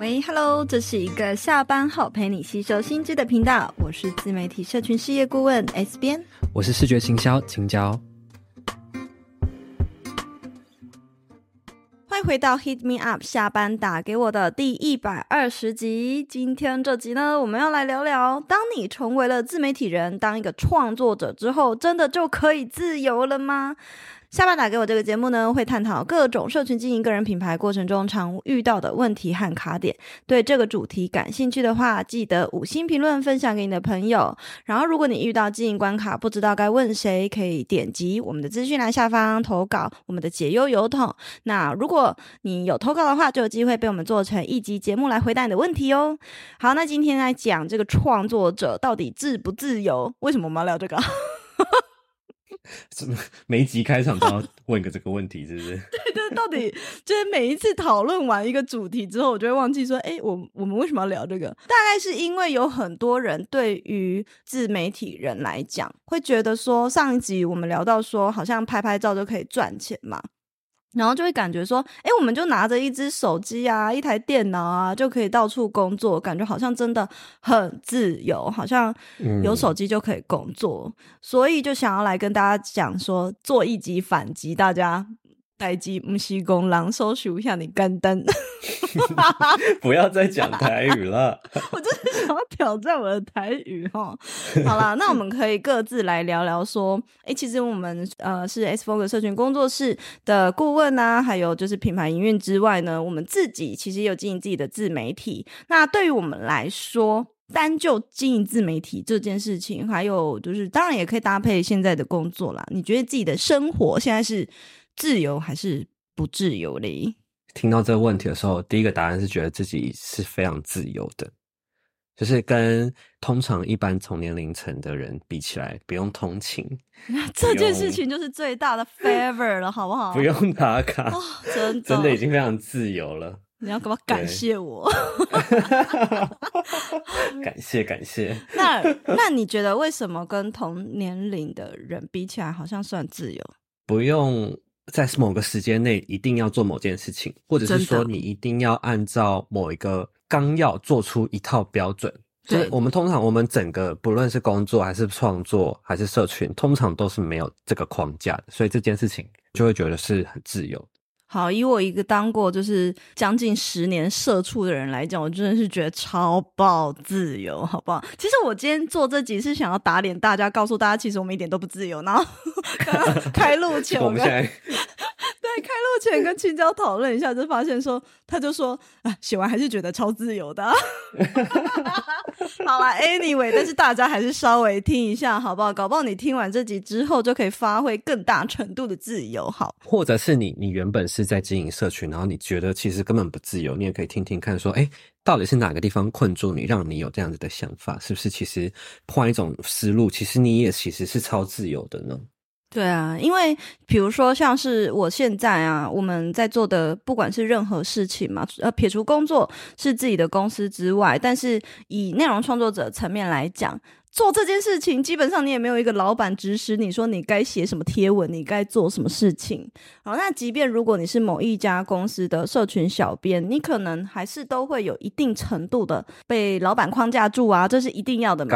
喂，Hello，这是一个下班后陪你吸收新知的频道，我是自媒体社群事业顾问 S 编，我是视觉行销青椒。欢迎回到 Hit Me Up 下班打给我的第一百二十集。今天这集呢，我们要来聊聊，当你成为了自媒体人，当一个创作者之后，真的就可以自由了吗？下班打给我这个节目呢，会探讨各种社群经营个人品牌过程中常遇到的问题和卡点。对这个主题感兴趣的话，记得五星评论分享给你的朋友。然后，如果你遇到经营关卡，不知道该问谁，可以点击我们的资讯栏下方投稿我们的解忧邮筒。那如果你有投稿的话，就有机会被我们做成一集节目来回答你的问题哦。好，那今天来讲这个创作者到底自不自由？为什么我们要聊这个？怎么每一集开场都要问个这个问题，是不是？对，就是到底就是每一次讨论完一个主题之后，我就会忘记说，哎，我我们为什么要聊这个？大概是因为有很多人对于自媒体人来讲，会觉得说，上一集我们聊到说，好像拍拍照就可以赚钱嘛。然后就会感觉说，哎，我们就拿着一只手机啊，一台电脑啊，就可以到处工作，感觉好像真的很自由，好像有手机就可以工作，嗯、所以就想要来跟大家讲说，做一集反击大家。台机不是公狼，搜寻一下你干单。不要再讲台语了。我就是想要挑战我的台语哈。好啦，那我们可以各自来聊聊说，哎、欸，其实我们呃是 S 风格社群工作室的顾问啊，还有就是品牌营运之外呢，我们自己其实也有经营自己的自媒体。那对于我们来说，单就经营自媒体这件事情，还有就是当然也可以搭配现在的工作啦。你觉得自己的生活现在是？自由还是不自由嘞？听到这个问题的时候，第一个答案是觉得自己是非常自由的，就是跟通常一般同年龄层的人比起来，不用通勤，这件事情就是最大的 favor 了，好不好？不用打卡，哦、真的真的已经非常自由了。你要干嘛感谢我？感 谢感谢。那那你觉得为什么跟同年龄的人比起来，好像算自由？不用。在某个时间内一定要做某件事情，或者是说你一定要按照某一个纲要做出一套标准。对，我们通常我们整个不论是工作还是创作还是社群，通常都是没有这个框架的，所以这件事情就会觉得是很自由。好，以我一个当过就是将近十年社畜的人来讲，我真的是觉得超爆自由，好不好？其实我今天做这集是想要打脸大家，告诉大家其实我们一点都不自由。然后 开录前，我们 对开录前跟青椒讨论一下，就发现说，他就说啊，写完还是觉得超自由的。好啦 Anyway，但是大家还是稍微听一下，好不好？搞不好你听完这集之后，就可以发挥更大程度的自由，好。或者是你，你原本是。是在经营社群，然后你觉得其实根本不自由，你也可以听听看，说，哎，到底是哪个地方困住你，让你有这样子的想法？是不是？其实换一种思路，其实你也其实是超自由的呢？对啊，因为比如说像是我现在啊，我们在做的不管是任何事情嘛，呃，撇除工作是自己的公司之外，但是以内容创作者层面来讲。做这件事情，基本上你也没有一个老板指使你说你该写什么贴文，你该做什么事情。好，那即便如果你是某一家公司的社群小编，你可能还是都会有一定程度的被老板框架住啊，这是一定要的嘛。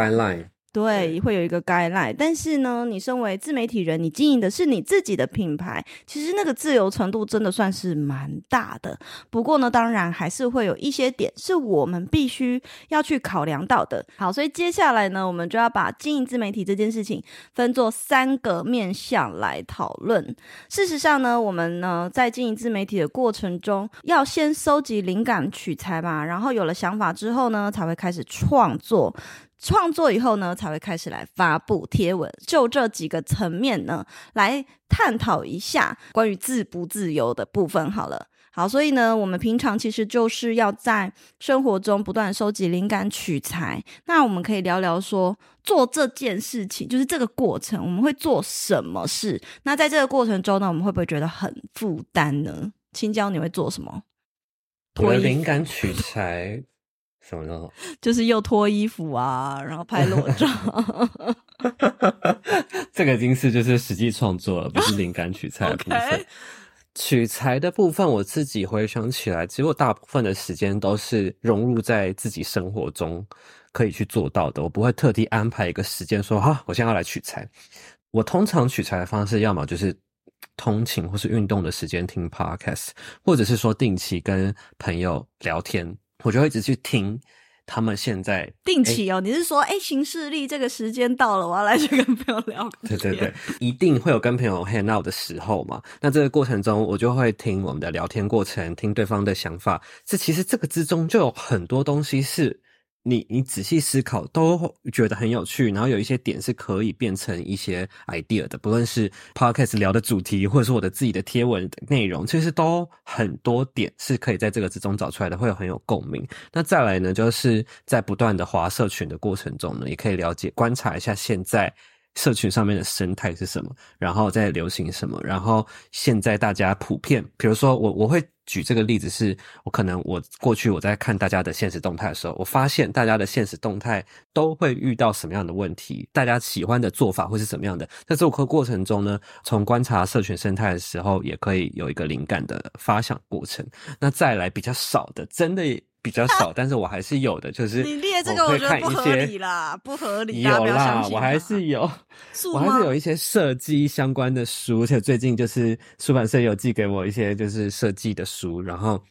对，会有一个 guideline，但是呢，你身为自媒体人，你经营的是你自己的品牌，其实那个自由程度真的算是蛮大的。不过呢，当然还是会有一些点是我们必须要去考量到的。好，所以接下来呢，我们就要把经营自媒体这件事情分作三个面向来讨论。事实上呢，我们呢在经营自媒体的过程中，要先收集灵感取材嘛，然后有了想法之后呢，才会开始创作。创作以后呢，才会开始来发布贴文。就这几个层面呢，来探讨一下关于自不自由的部分。好了，好，所以呢，我们平常其实就是要在生活中不断收集灵感取材。那我们可以聊聊说，做这件事情，就是这个过程，我们会做什么事？那在这个过程中呢，我们会不会觉得很负担呢？青椒，你会做什么？我的灵感取材。什么呢？就是又脱衣服啊，然后拍裸照。这个已经是就是实际创作了，不是灵感取材的部分。okay. 取材的部分，我自己回想起来，其实我大部分的时间都是融入在自己生活中可以去做到的。我不会特地安排一个时间说，哈，我现在要来取材。我通常取材的方式，要么就是通勤或是运动的时间听 podcast，或者是说定期跟朋友聊天，我就会一直去听。他们现在定期哦，欸、你是说，哎、欸，行事历这个时间到了，我要来去跟朋友聊。对对对，一定会有跟朋友 hang out 的时候嘛。那这个过程中，我就会听我们的聊天过程，听对方的想法。这其实这个之中就有很多东西是。你你仔细思考，都觉得很有趣，然后有一些点是可以变成一些 idea 的，不论是 podcast 聊的主题，或者是我的自己的贴文内容，其实都很多点是可以在这个之中找出来的，会有很有共鸣。那再来呢，就是在不断的划社群的过程中呢，也可以了解、观察一下现在社群上面的生态是什么，然后在流行什么，然后现在大家普遍，比如说我我会。举这个例子是，我可能我过去我在看大家的现实动态的时候，我发现大家的现实动态都会遇到什么样的问题，大家喜欢的做法会是什么样的。在这个过程中呢，从观察社群生态的时候，也可以有一个灵感的发想过程。那再来比较少的，真的比较少，但是我还是有的，就是你列这个我觉得不合理啦，不合理。有啦，我还是有，我还是有一些设计相关的书，而且最近就是出版社有寄给我一些就是设计的书，然后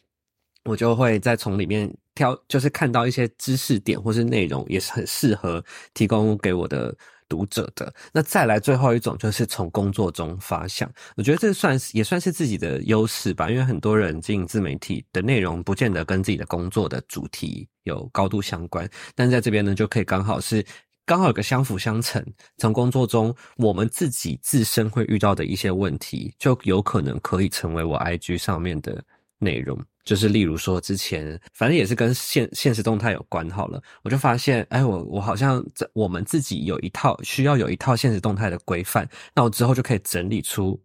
我就会再从里面挑，就是看到一些知识点或是内容，也是很适合提供给我的。读者的。那再来最后一种就是从工作中发想，我觉得这算是也算是自己的优势吧，因为很多人经营自媒体的内容不见得跟自己的工作的主题有高度相关，但在这边呢就可以刚好是刚好有个相辅相成，从工作中我们自己自身会遇到的一些问题，就有可能可以成为我 IG 上面的内容。就是例如说，之前反正也是跟现现实动态有关好了，我就发现，哎，我我好像在我们自己有一套需要有一套现实动态的规范，那我之后就可以整理出，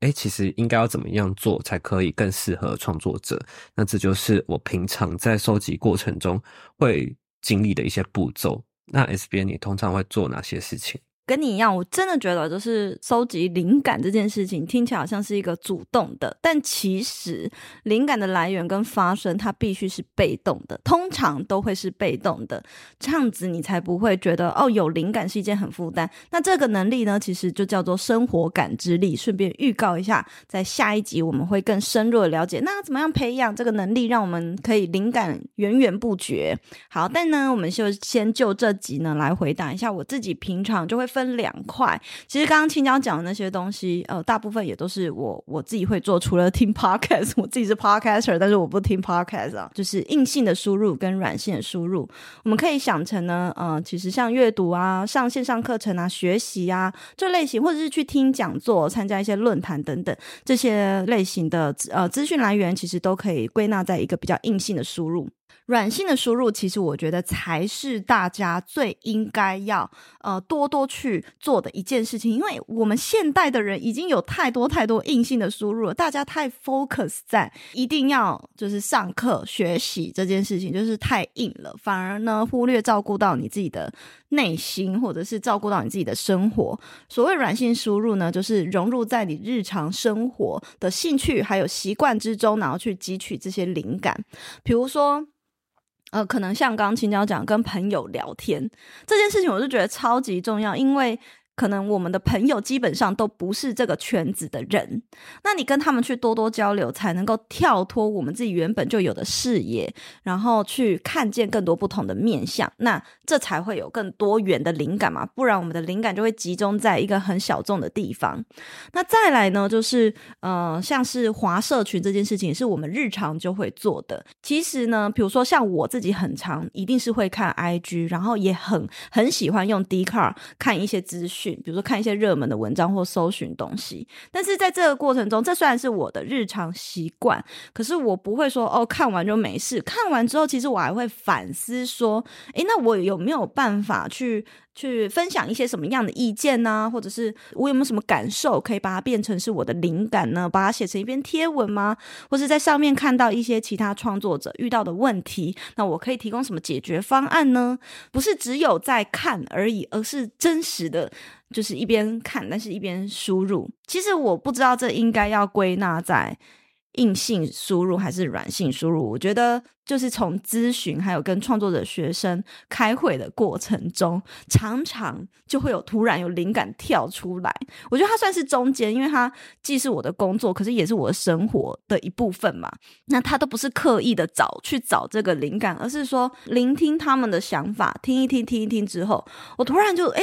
哎，其实应该要怎么样做才可以更适合创作者。那这就是我平常在收集过程中会经历的一些步骤。那 S 编，你通常会做哪些事情？跟你一样，我真的觉得就是收集灵感这件事情听起来好像是一个主动的，但其实灵感的来源跟发生它必须是被动的，通常都会是被动的，这样子你才不会觉得哦，有灵感是一件很负担。那这个能力呢，其实就叫做生活感知力。顺便预告一下，在下一集我们会更深入的了解，那怎么样培养这个能力，让我们可以灵感源源不绝。好，但呢，我们就先就这集呢来回答一下，我自己平常就会。分两块，其实刚刚青椒讲的那些东西，呃，大部分也都是我我自己会做。除了听 podcast，我自己是 podcaster，但是我不听 podcast 啊，就是硬性的输入跟软性的输入。我们可以想成呢，呃，其实像阅读啊、上线上课程啊、学习啊这类型，或者是去听讲座、参加一些论坛等等这些类型的呃资讯来源，其实都可以归纳在一个比较硬性的输入。软性的输入，其实我觉得才是大家最应该要呃多多去做的一件事情，因为我们现代的人已经有太多太多硬性的输入了，大家太 focus 在一定要就是上课学习这件事情，就是太硬了，反而呢忽略照顾到你自己的内心，或者是照顾到你自己的生活。所谓软性输入呢，就是融入在你日常生活的兴趣还有习惯之中，然后去汲取这些灵感，比如说。呃，可能像刚青椒讲，跟朋友聊天这件事情，我就觉得超级重要，因为。可能我们的朋友基本上都不是这个圈子的人，那你跟他们去多多交流，才能够跳脱我们自己原本就有的视野，然后去看见更多不同的面相，那这才会有更多元的灵感嘛，不然我们的灵感就会集中在一个很小众的地方。那再来呢，就是呃，像是华社群这件事情，是我们日常就会做的。其实呢，比如说像我自己很常，一定是会看 IG，然后也很很喜欢用 d c a r 看一些资讯。比如说看一些热门的文章或搜寻东西，但是在这个过程中，这虽然是我的日常习惯，可是我不会说哦，看完就没事。看完之后，其实我还会反思说，诶，那我有没有办法去去分享一些什么样的意见呢？或者是我有没有什么感受，可以把它变成是我的灵感呢？把它写成一篇贴文吗？或是在上面看到一些其他创作者遇到的问题，那我可以提供什么解决方案呢？不是只有在看而已，而是真实的，就是一边看，但是一边输入。其实我不知道这应该要归纳在。硬性输入还是软性输入？我觉得就是从咨询，还有跟创作者学生开会的过程中，常常就会有突然有灵感跳出来。我觉得它算是中间，因为它既是我的工作，可是也是我的生活的一部分嘛。那它都不是刻意的找去找这个灵感，而是说聆听他们的想法，听一听，听一听之后，我突然就诶。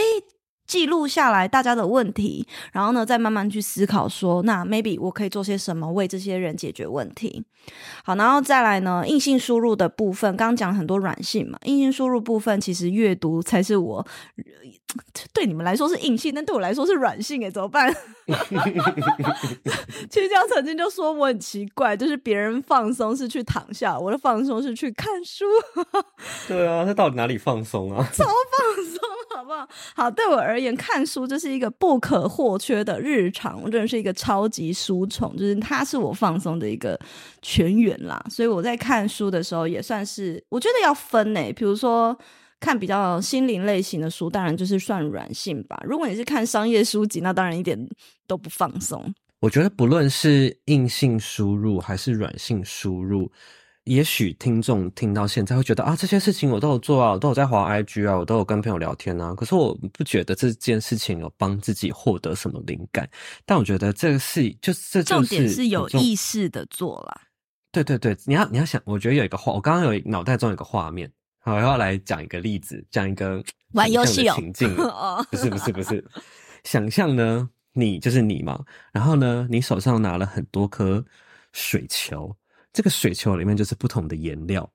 记录下来大家的问题，然后呢，再慢慢去思考说，那 maybe 我可以做些什么为这些人解决问题。好，然后再来呢，硬性输入的部分，刚刚讲很多软性嘛，硬性输入部分其实阅读才是我 对你们来说是硬性，但对我来说是软性诶，怎么办？其实这样曾经就说我很奇怪，就是别人放松是去躺下，我的放松是去看书。对啊，他到底哪里放松啊？超放松。好不好？好，对我而言，看书就是一个不可或缺的日常。我真的是一个超级书虫，就是它是我放松的一个泉源啦。所以我在看书的时候，也算是我觉得要分诶。比如说看比较心灵类型的书，当然就是算软性吧。如果你是看商业书籍，那当然一点都不放松。我觉得不论是硬性输入还是软性输入。也许听众听到现在会觉得啊，这些事情我都有做啊，我都有在滑 IG 啊，我都有跟朋友聊天啊。可是我不觉得这件事情有帮自己获得什么灵感。但我觉得这个是，就是重点是有意识的做了。对对对，你要你要想，我觉得有一个画，我刚刚有脑袋中有一个画面，好，我要来讲一个例子，讲一个玩游戏哦情境，哦。不是不是不是，想象呢，你就是你嘛，然后呢，你手上拿了很多颗水球。这个水球里面就是不同的颜料，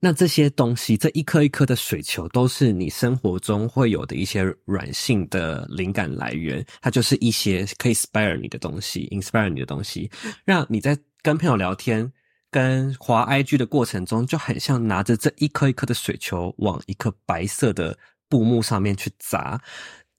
那这些东西，这一颗一颗的水球都是你生活中会有的一些软性的灵感来源，它就是一些可以 inspire 你的东西，inspire 你的东西，让你在跟朋友聊天、跟滑 IG 的过程中，就很像拿着这一颗一颗的水球往一颗白色的布幕上面去砸，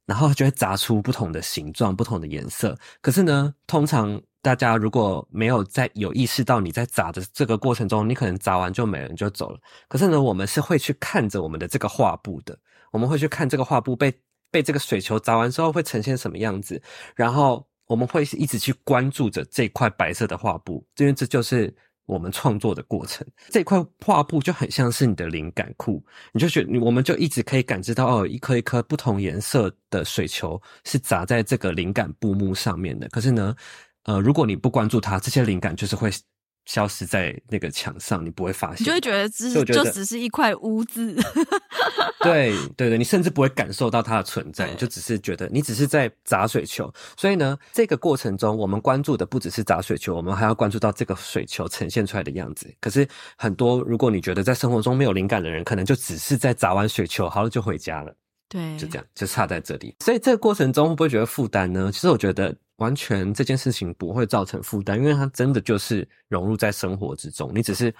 然后就会砸出不同的形状、不同的颜色。可是呢，通常。大家如果没有在有意识到你在砸的这个过程中，你可能砸完就没人就走了。可是呢，我们是会去看着我们的这个画布的，我们会去看这个画布被被这个水球砸完之后会呈现什么样子，然后我们会一直去关注着这块白色的画布，因为这就是我们创作的过程。这块画布就很像是你的灵感库，你就觉得我们就一直可以感知到哦，一颗一颗不同颜色的水球是砸在这个灵感布幕上面的。可是呢，呃，如果你不关注它，这些灵感就是会消失在那个墙上，你不会发现，你就会觉得只就，就只是一块污渍。对对对，你甚至不会感受到它的存在，你就只是觉得你只是在砸水球。所以呢，这个过程中，我们关注的不只是砸水球，我们还要关注到这个水球呈现出来的样子。可是很多，如果你觉得在生活中没有灵感的人，可能就只是在砸完水球，好了就回家了。对，就这样，就差在这里。所以这个过程中会不会觉得负担呢？其实我觉得。完全这件事情不会造成负担，因为它真的就是融入在生活之中。你只是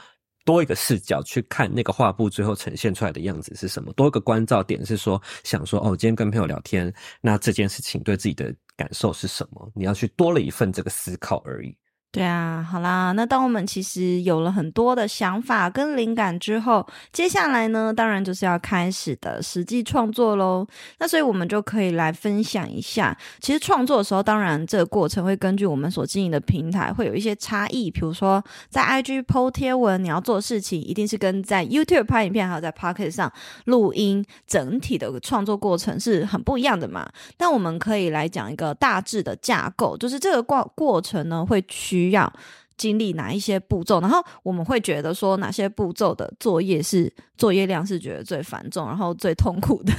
多一个视角去看那个画布最后呈现出来的样子是什么，多一个关照点是说想说哦，今天跟朋友聊天，那这件事情对自己的感受是什么？你要去多了一份这个思考而已。对啊，好啦，那当我们其实有了很多的想法跟灵感之后，接下来呢，当然就是要开始的实际创作喽。那所以我们就可以来分享一下，其实创作的时候，当然这个过程会根据我们所经营的平台会有一些差异。比如说，在 IG PO 贴文，你要做的事情一定是跟在 YouTube 拍影片，还有在 Pocket 上录音，整体的创作过程是很不一样的嘛。但我们可以来讲一个大致的架构，就是这个过过程呢会取。需要经历哪一些步骤，然后我们会觉得说哪些步骤的作业是作业量是觉得最繁重，然后最痛苦的。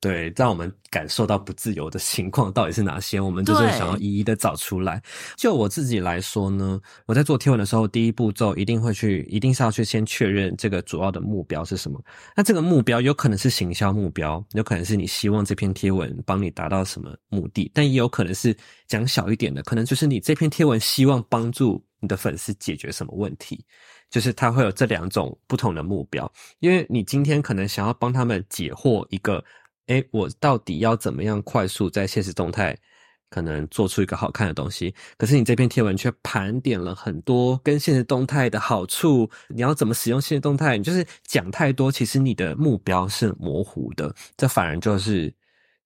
对，让我们感受到不自由的情况到底是哪些？我们就是想要一一的找出来。就我自己来说呢，我在做贴文的时候，第一步骤一定会去，一定是要去先确认这个主要的目标是什么。那这个目标有可能是行销目标，有可能是你希望这篇贴文帮你达到什么目的，但也有可能是讲小一点的，可能就是你这篇贴文希望帮助你的粉丝解决什么问题。就是它会有这两种不同的目标，因为你今天可能想要帮他们解惑一个，诶，我到底要怎么样快速在现实动态可能做出一个好看的东西？可是你这篇贴文却盘点了很多跟现实动态的好处，你要怎么使用现实动态？你就是讲太多，其实你的目标是模糊的，这反而就是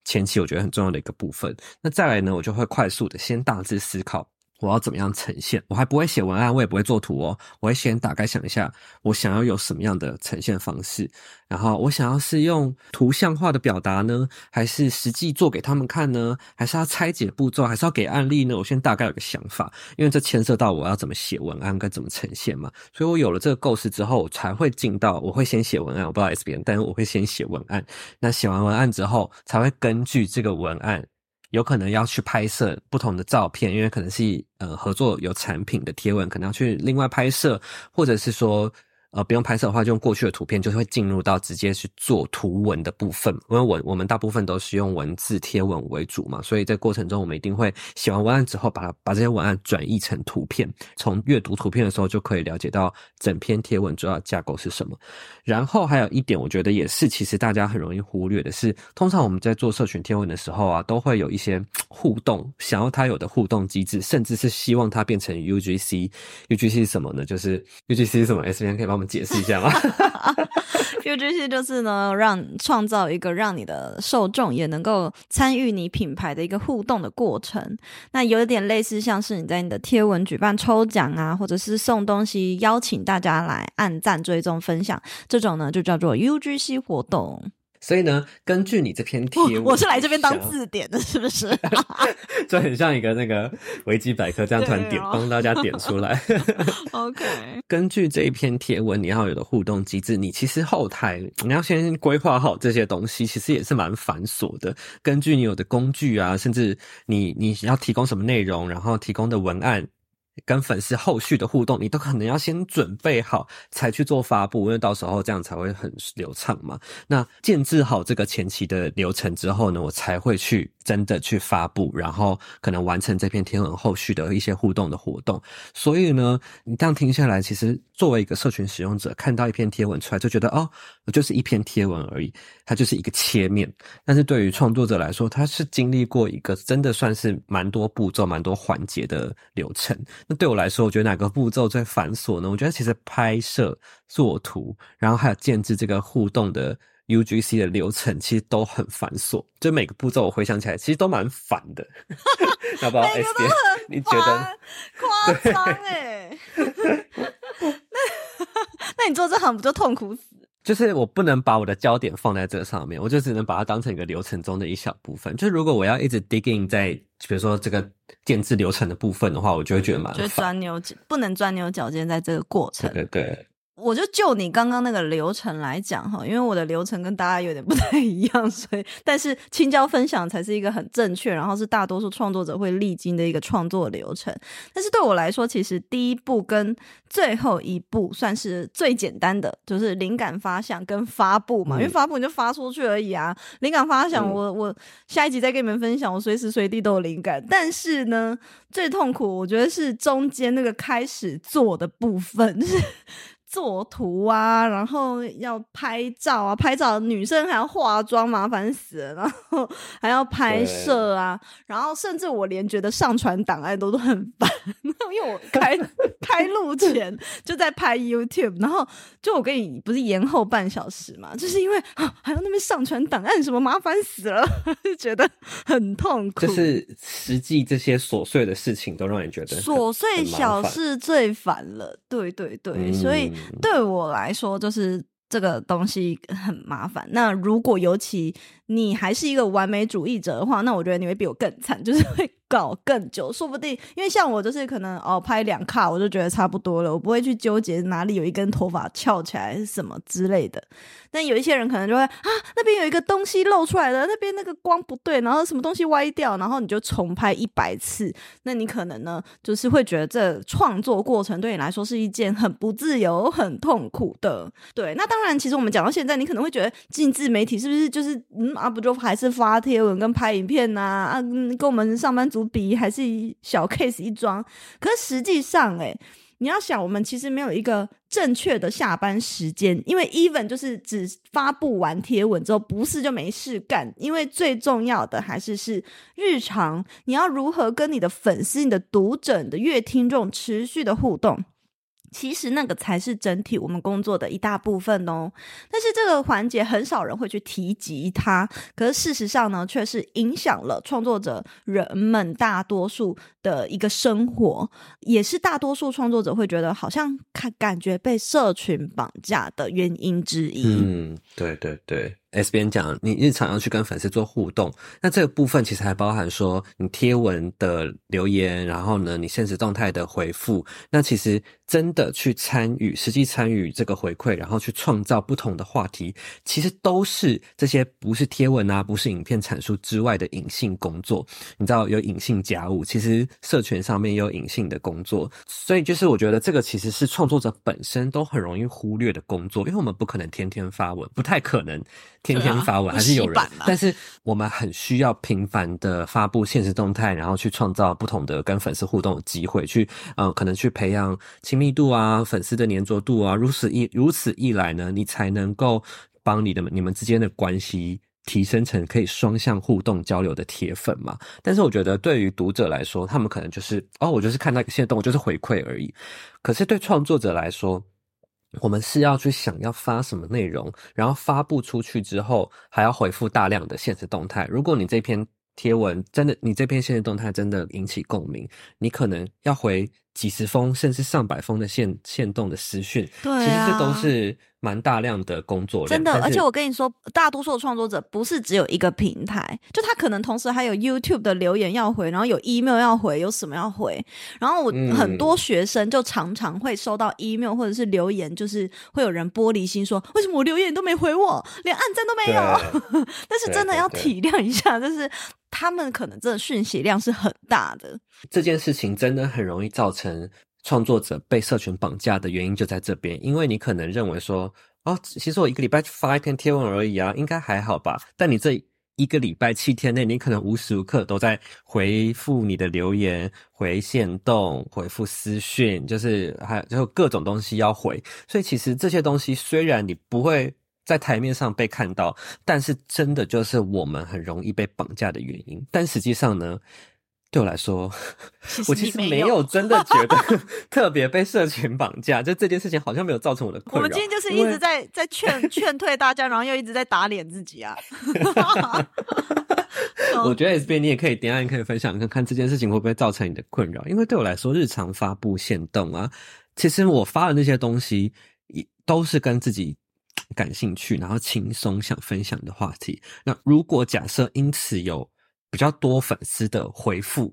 前期我觉得很重要的一个部分。那再来呢，我就会快速的先大致思考。我要怎么样呈现？我还不会写文案，我也不会做图哦。我会先大概想一下，我想要有什么样的呈现方式。然后我想要是用图像化的表达呢，还是实际做给他们看呢？还是要拆解步骤，还是要给案例呢？我先大概有个想法，因为这牵涉到我要怎么写文案，该怎么呈现嘛。所以我有了这个构思之后，我才会进到我会先写文案。我不知道 S 编，但是我会先写文案。那写完文案之后，才会根据这个文案。有可能要去拍摄不同的照片，因为可能是呃合作有产品的贴文，可能要去另外拍摄，或者是说。呃，不用拍摄的话，就用过去的图片，就是会进入到直接去做图文的部分。因为我我们大部分都是用文字贴文为主嘛，所以在过程中，我们一定会写完文案之后，把它把这些文案转译成图片。从阅读图片的时候，就可以了解到整篇贴文主要架构是什么。然后还有一点，我觉得也是，其实大家很容易忽略的是，通常我们在做社群贴文的时候啊，都会有一些互动，想要它有的互动机制，甚至是希望它变成 UGC。UGC 是什么呢？就是 UGC 是什么？S 编可以帮我们解释一下吗？UGC 就是呢，让创造一个让你的受众也能够参与你品牌的一个互动的过程。那有点类似，像是你在你的贴文举办抽奖啊，或者是送东西，邀请大家来按赞、追踪、分享，这种呢就叫做 UGC 活动。所以呢，根据你这篇贴文，我是来这边当字典的，是不是？就很像一个那个维基百科这样，突然点帮大家点出来。OK，根据这一篇贴文，你要有的互动机制，你其实后台你要先规划好这些东西，其实也是蛮繁琐的。根据你有的工具啊，甚至你你要提供什么内容，然后提供的文案。跟粉丝后续的互动，你都可能要先准备好才去做发布，因为到时候这样才会很流畅嘛。那建置好这个前期的流程之后呢，我才会去真的去发布，然后可能完成这篇贴文后续的一些互动的活动。所以呢，你这样听下来，其实作为一个社群使用者，看到一篇贴文出来就觉得哦，我就是一篇贴文而已，它就是一个切面。但是对于创作者来说，他是经历过一个真的算是蛮多步骤、蛮多环节的流程。那对我来说，我觉得哪个步骤最繁琐呢？我觉得其实拍摄、做图，然后还有建置这个互动的 UGC 的流程，其实都很繁琐。就每个步骤，我回想起来，其实都蛮烦的。要不要 S 编？你觉得？夸张哎！那那你做这行不就痛苦死？就是我不能把我的焦点放在这上面，我就只能把它当成一个流程中的一小部分。就是如果我要一直 dig in 在，比如说这个建制流程的部分的话，我就会觉得蛮烦。就钻牛角，不能钻牛角尖在这个过程。对对对。我就就你刚刚那个流程来讲哈，因为我的流程跟大家有点 不太一样，所以但是青椒分享才是一个很正确，然后是大多数创作者会历经的一个创作流程。但是对我来说，其实第一步跟最后一步算是最简单的，就是灵感发想跟发布嘛。嗯、因为发布你就发出去而已啊，灵感发想我，我、嗯、我下一集再跟你们分享，我随时随地都有灵感。但是呢，最痛苦我觉得是中间那个开始做的部分。做图啊，然后要拍照啊，拍照女生还要化妆，麻烦死了。然后还要拍摄啊，然后甚至我连觉得上传档案都都很烦，因为我开开录前就在拍 YouTube，然后就我跟你不是延后半小时嘛，就是因为啊还要那边上传档案什么，麻烦死了，就觉得很痛苦。就是实际这些琐碎的事情都让你觉得琐碎小事最烦了，对对对，嗯、所以。对我来说，就是这个东西很麻烦。那如果尤其你还是一个完美主义者的话，那我觉得你会比我更惨，就是 会搞更久，说不定。因为像我就是可能哦拍两卡我就觉得差不多了，我不会去纠结哪里有一根头发翘起来是什么之类的。但有一些人可能就会啊，那边有一个东西露出来了，那边那个光不对，然后什么东西歪掉，然后你就重拍一百次，那你可能呢就是会觉得这创作过程对你来说是一件很不自由、很痛苦的。对，那当然，其实我们讲到现在，你可能会觉得进自媒体是不是就是嗯啊，不就还是发贴文跟拍影片呐啊，跟我们上班族比还是小 case 一桩。可实际上，诶你要想，我们其实没有一个正确的下班时间，因为 even 就是只发布完贴文之后，不是就没事干。因为最重要的还是是日常，你要如何跟你的粉丝、你的读者、你的阅听众持续的互动。其实那个才是整体我们工作的一大部分哦，但是这个环节很少人会去提及它，可是事实上呢，却是影响了创作者人们大多数的一个生活，也是大多数创作者会觉得好像看感觉被社群绑架的原因之一。嗯，对对对。S 编讲，你日常要去跟粉丝做互动，那这个部分其实还包含说你贴文的留言，然后呢，你现实动态的回复，那其实真的去参与，实际参与这个回馈，然后去创造不同的话题，其实都是这些不是贴文啊，不是影片阐述之外的隐性工作。你知道有隐性家务，其实社群上面也有隐性的工作，所以就是我觉得这个其实是创作者本身都很容易忽略的工作，因为我们不可能天天发文，不太可能。天天发文还是有人，但是我们很需要频繁的发布现实动态，然后去创造不同的跟粉丝互动的机会，去呃可能去培养亲密度啊，粉丝的黏着度啊，如此一 如此一来呢，你才能够帮你的你们之间的关系提升成可以双向互动交流的铁粉嘛。但是我觉得对于读者来说，他们可能就是哦，我就是看那个限动，我就是回馈而已。可是对创作者来说，我们是要去想要发什么内容，然后发布出去之后，还要回复大量的现实动态。如果你这篇贴文真的，你这篇现实动态真的引起共鸣，你可能要回几十封甚至上百封的限限动的私讯。对啊，其实这都是。蛮大量的工作量，真的，而且我跟你说，大多数的创作者不是只有一个平台，就他可能同时还有 YouTube 的留言要回，然后有 email 要回，有什么要回。然后我很多学生就常常会收到 email 或者是留言，就是会有人玻璃心说，为什么我留言都没回我，连按赞都没有？但是真的要体谅一下，就是他们可能真的讯息量是很大的。这件事情真的很容易造成。成创作者被社群绑架的原因就在这边，因为你可能认为说，哦，其实我一个礼拜发一篇贴文而已啊，应该还好吧？但你这一个礼拜七天内，你可能无时无刻都在回复你的留言、回限动、回复私讯，就是还有就各种东西要回。所以其实这些东西虽然你不会在台面上被看到，但是真的就是我们很容易被绑架的原因。但实际上呢？对我来说，我其实没有真的觉得 特别被社群绑架，就这件事情好像没有造成我的困扰。我们今天就是一直在在劝 劝退大家，然后又一直在打脸自己啊。我觉得 S B 你也可以点按，可以分享看看这件事情会不会造成你的困扰。因为对我来说，日常发布限动啊，其实我发的那些东西也都是跟自己感兴趣，然后轻松想分享的话题。那如果假设因此有比较多粉丝的回复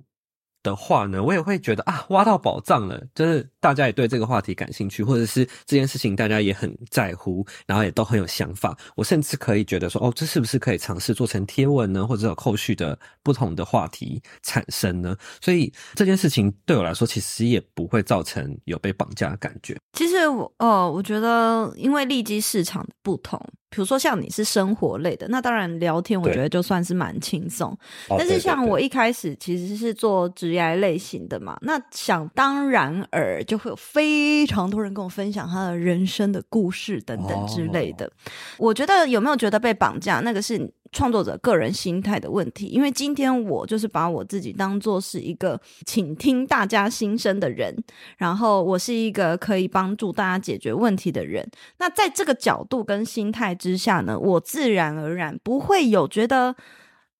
的话呢，我也会觉得啊，挖到宝藏了，就是大家也对这个话题感兴趣，或者是这件事情大家也很在乎，然后也都很有想法。我甚至可以觉得说，哦，这是不是可以尝试做成贴文呢？或者有后续的不同的话题产生呢？所以这件事情对我来说，其实也不会造成有被绑架的感觉。其实我哦，我觉得因为利基市场的不同。比如说像你是生活类的，那当然聊天我觉得就算是蛮轻松。但是像我一开始其实是做职业类型的嘛，那想当然尔就会有非常多人跟我分享他的人生的故事等等之类的。我觉得有没有觉得被绑架，那个是创作者个人心态的问题。因为今天我就是把我自己当做是一个倾听大家心声的人，然后我是一个可以帮助大家解决问题的人。那在这个角度跟心态之下呢，我自然而然不会有觉得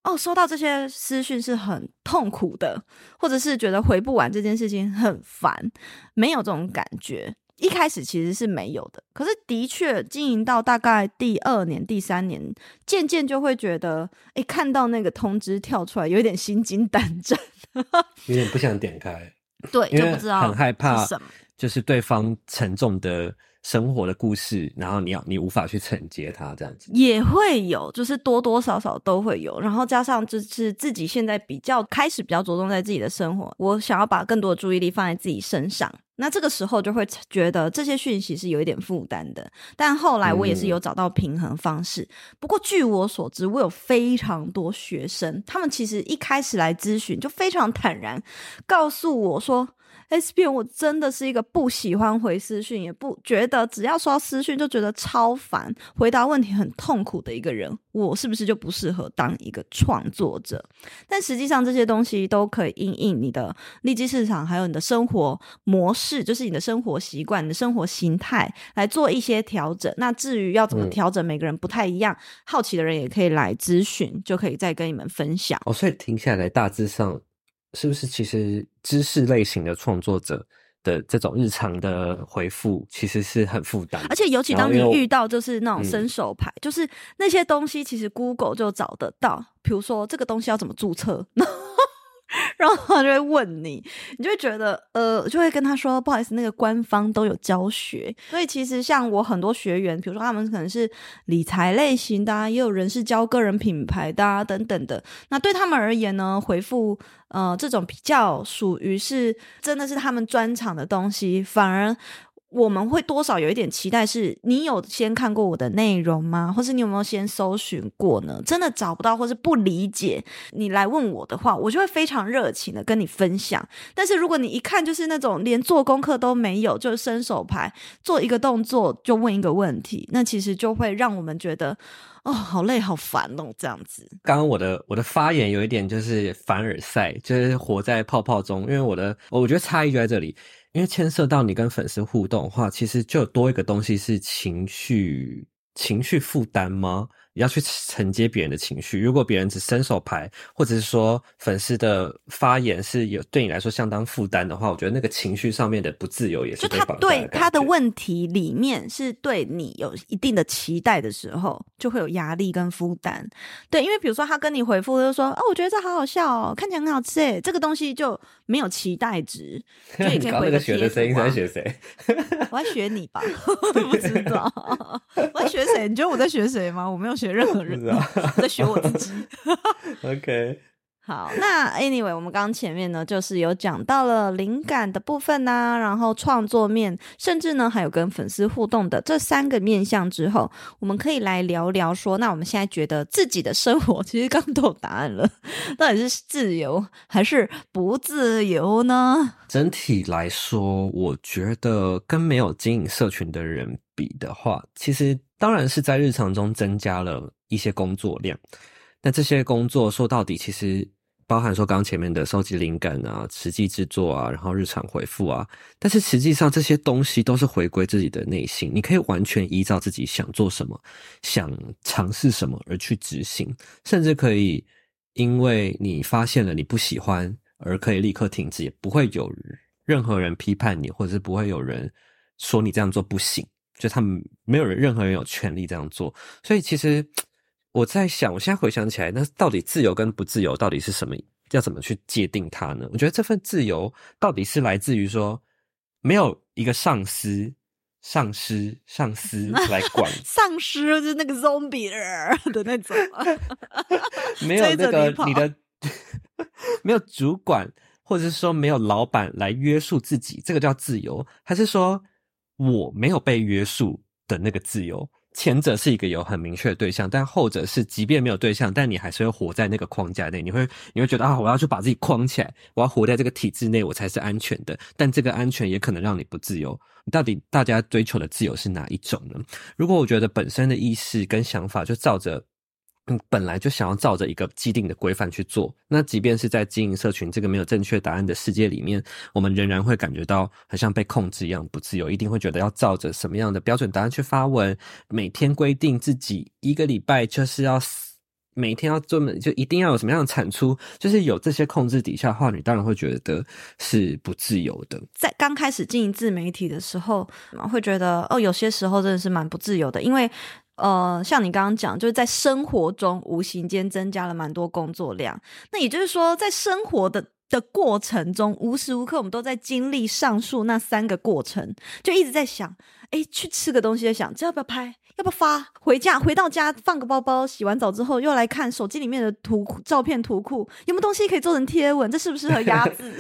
哦，收到这些私讯是很痛苦的，或者是觉得回不完这件事情很烦，没有这种感觉。一开始其实是没有的，可是的确经营到大概第二年、第三年，渐渐就会觉得，哎，看到那个通知跳出来，有点心惊胆战，有点不想点开。对，就不知道很害怕，就是对方沉重的生活的故事，然后你要你无法去承接它，这样子也会有，就是多多少少都会有。然后加上就是自己现在比较开始比较着重在自己的生活，我想要把更多的注意力放在自己身上，那这个时候就会觉得这些讯息是有一点负担的。但后来我也是有找到平衡方式。嗯、不过据我所知，我有非常多学生，他们其实一开始来咨询就非常坦然告诉我说。S 编，我真的是一个不喜欢回私讯，也不觉得只要刷私讯就觉得超烦，回答问题很痛苦的一个人。我是不是就不适合当一个创作者？但实际上这些东西都可以因应你的利基市场，还有你的生活模式，就是你的生活习惯、你的生活形态来做一些调整。那至于要怎么调整，每个人不太一样，嗯、好奇的人也可以来咨询，就可以再跟你们分享。哦，所以停下来大致上。是不是其实知识类型的创作者的这种日常的回复其实是很负担，而且尤其当你遇到就是那种伸手牌，就是那些东西其实 Google 就找得到，比如说这个东西要怎么注册。然 后然后他就会问你，你就会觉得，呃，就会跟他说，不好意思，那个官方都有教学。所以其实像我很多学员，比如说他们可能是理财类型的啊，也有人是教个人品牌的，等等的。那对他们而言呢，回复呃这种比较属于是真的是他们专场的东西，反而。我们会多少有一点期待，是你有先看过我的内容吗？或是你有没有先搜寻过呢？真的找不到或是不理解，你来问我的话，我就会非常热情的跟你分享。但是如果你一看就是那种连做功课都没有，就是伸手牌做一个动作就问一个问题，那其实就会让我们觉得哦，好累好烦哦，这样子。刚刚我的我的发言有一点就是凡尔赛，就是活在泡泡中，因为我的我觉得差异就在这里。因为牵涉到你跟粉丝互动的话，其实就多一个东西是情绪，情绪负担吗？你要去承接别人的情绪。如果别人只伸手牌，或者是说粉丝的发言是有对你来说相当负担的话，我觉得那个情绪上面的不自由也是。就他对他的问题里面是对你有一定的期待的时候，就会有压力跟负担。对，因为比如说他跟你回复就说：“哦，我觉得这好好笑哦，看起来很好吃诶。”这个东西就没有期待值，就也可以回个学的声音在学谁？我在学你吧？不知道我在学谁？你觉得我在学谁吗？我没有学。任何人在学我自己。OK，好，那 Anyway，我们刚前面呢，就是有讲到了灵感的部分呐、啊，然后创作面，甚至呢还有跟粉丝互动的这三个面向之后，我们可以来聊聊说，那我们现在觉得自己的生活，其实刚刚都有答案了，到底是自由还是不自由呢？整体来说，我觉得跟没有经营社群的人比的话，其实。当然是在日常中增加了一些工作量，那这些工作说到底，其实包含说刚前面的收集灵感啊、实际制作啊，然后日常回复啊，但是实际上这些东西都是回归自己的内心，你可以完全依照自己想做什么、想尝试什么而去执行，甚至可以因为你发现了你不喜欢而可以立刻停止，也不会有任何人批判你，或者是不会有人说你这样做不行。就他们没有人，任何人有权利这样做，所以其实我在想，我现在回想起来，那到底自由跟不自由到底是什么？要怎么去界定它呢？我觉得这份自由到底是来自于说，没有一个上司、上司、上司来 管，上司就是那个 zombie 的那种 没有那个你的没有主管，或者是说没有老板来约束自己，这个叫自由，还是说？我没有被约束的那个自由，前者是一个有很明确的对象，但后者是即便没有对象，但你还是会活在那个框架内。你会你会觉得啊，我要去把自己框起来，我要活在这个体制内，我才是安全的。但这个安全也可能让你不自由。到底大家追求的自由是哪一种呢？如果我觉得本身的意识跟想法就照着。本来就想要照着一个既定的规范去做，那即便是在经营社群这个没有正确答案的世界里面，我们仍然会感觉到很像被控制一样不自由，一定会觉得要照着什么样的标准答案去发文，每天规定自己一个礼拜就是要每天要专门就一定要有什么样的产出，就是有这些控制底下的话，你当然会觉得是不自由的。在刚开始经营自媒体的时候，会觉得哦，有些时候真的是蛮不自由的，因为呃，像你刚刚讲，就是在生活中无形间增加了蛮多工作量。那也就是说，在生活的的过程中，无时无刻我们都在经历上述那三个过程，就一直在想，哎，去吃个东西，在想这要不要拍。要不发回家，回到家放个包包，洗完澡之后又来看手机里面的图照片图库，有没有东西可以做成贴文？这适不适合压字？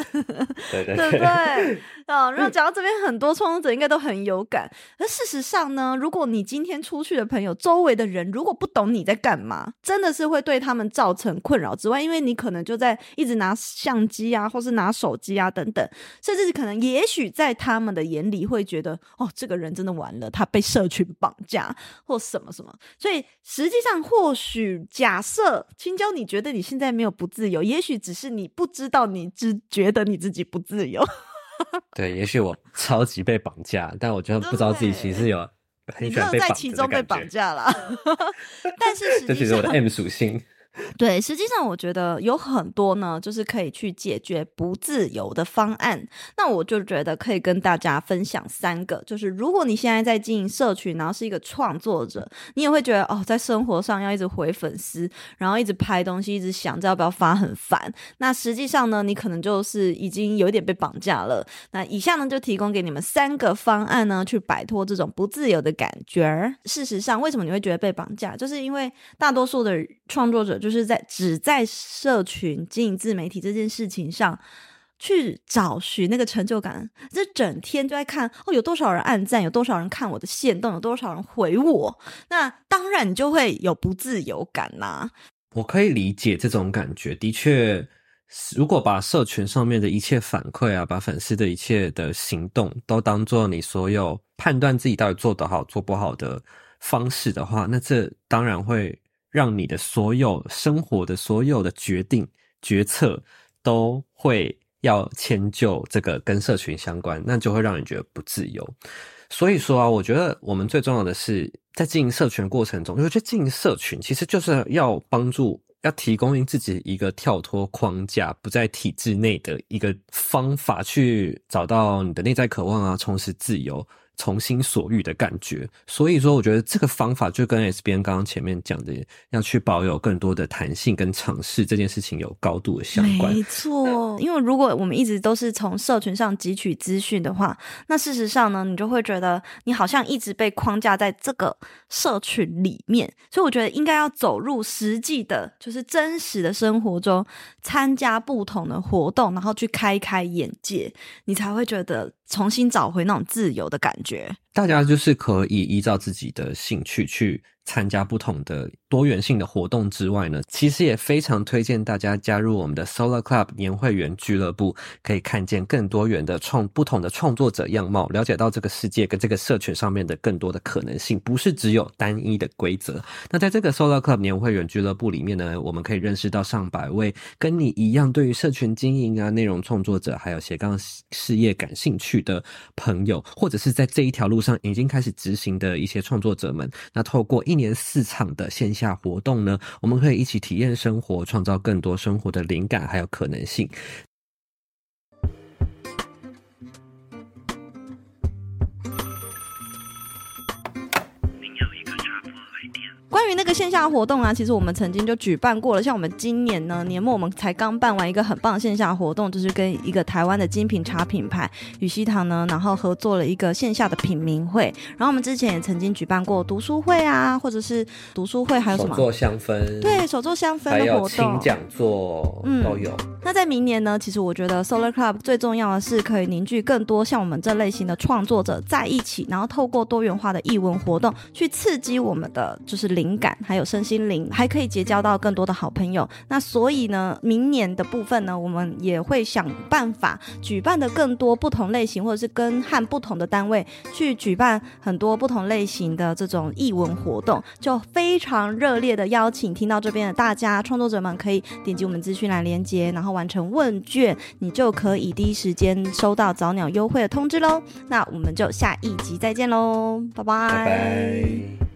对对对不对？啊，然后讲到这边，很多创作者应该都很有感。而事实上呢，如果你今天出去的朋友，周围的人如果不懂你在干嘛，真的是会对他们造成困扰之外，因为你可能就在一直拿相机啊，或是拿手机啊等等，甚至是可能也许在他们的眼里会觉得，哦，这个人真的完了，他被社群绑架。或什么什么，所以实际上，或许假设青椒，你觉得你现在没有不自由，也许只是你不知道，你只觉得你自己不自由。对，也许我超级被绑架，但我觉得不知道自己其实有很喜欢被绑，在其中被绑架了。但是实际上，这其实我的 M 属性。对，实际上我觉得有很多呢，就是可以去解决不自由的方案。那我就觉得可以跟大家分享三个，就是如果你现在在经营社群，然后是一个创作者，你也会觉得哦，在生活上要一直回粉丝，然后一直拍东西，一直想着要不要发，很烦。那实际上呢，你可能就是已经有点被绑架了。那以下呢，就提供给你们三个方案呢，去摆脱这种不自由的感觉。事实上，为什么你会觉得被绑架？就是因为大多数的创作者就。是在只在社群经营自媒体这件事情上去找寻那个成就感，这整天就在看哦，有多少人按赞，有多少人看我的线动，有多少人回我，那当然就会有不自由感呐、我可以理解这种感觉，的确，如果把社群上面的一切反馈啊，把粉丝的一切的行动都当做你所有判断自己到底做得好做不好的方式的话，那这当然会。让你的所有生活的所有的决定决策都会要迁就这个跟社群相关，那就会让你觉得不自由。所以说啊，我觉得我们最重要的是在经营社群的过程中，我觉得经营社群其实就是要帮助，要提供自己一个跳脱框架、不在体制内的一个方法，去找到你的内在渴望啊，重拾自由。从心所欲的感觉，所以说我觉得这个方法就跟 SBN 刚刚前面讲的，要去保有更多的弹性跟尝试这件事情有高度的相关。没错，因为如果我们一直都是从社群上汲取资讯的话，那事实上呢，你就会觉得你好像一直被框架在这个社群里面。所以我觉得应该要走入实际的，就是真实的生活中，参加不同的活动，然后去开开眼界，你才会觉得。重新找回那种自由的感觉，大家就是可以依照自己的兴趣去参加不同的多元性的活动之外呢，其实也非常推荐大家加入我们的 Solar Club 年会员俱乐部，可以看见更多元的创不同的创作者样貌，了解到这个世界跟这个社群上面的更多的可能性，不是只有单一的规则。那在这个 Solar Club 年会员俱乐部里面呢，我们可以认识到上百位跟你一样对于社群经营啊、内容创作者还有斜杠事业感兴趣的朋友，或者是在这一条路上已经开始执行的一些创作者们，那透过一年四场的线下活动呢，我们可以一起体验生活，创造更多生活的灵感还有可能性。关于那个线下活动啊，其实我们曾经就举办过了。像我们今年呢，年末我们才刚办完一个很棒的线下活动，就是跟一个台湾的精品茶品牌宇希堂呢，然后合作了一个线下的品茗会。然后我们之前也曾经举办过读书会啊，或者是读书会，还有什么？手作香氛。对，手作香氛的活动。还有轻讲座，嗯，都有。那在明年呢，其实我觉得 Solar Club 最重要的是可以凝聚更多像我们这类型的创作者在一起，然后透过多元化的艺文活动去刺激我们的就是灵感，还有身心灵，还可以结交到更多的好朋友。那所以呢，明年的部分呢，我们也会想办法举办的更多不同类型，或者是跟和不同的单位去举办很多不同类型的这种艺文活动，就非常热烈的邀请听到这边的大家创作者们可以点击我们资讯栏连接，然后完成问卷，你就可以第一时间收到早鸟优惠的通知喽。那我们就下一集再见喽，拜拜。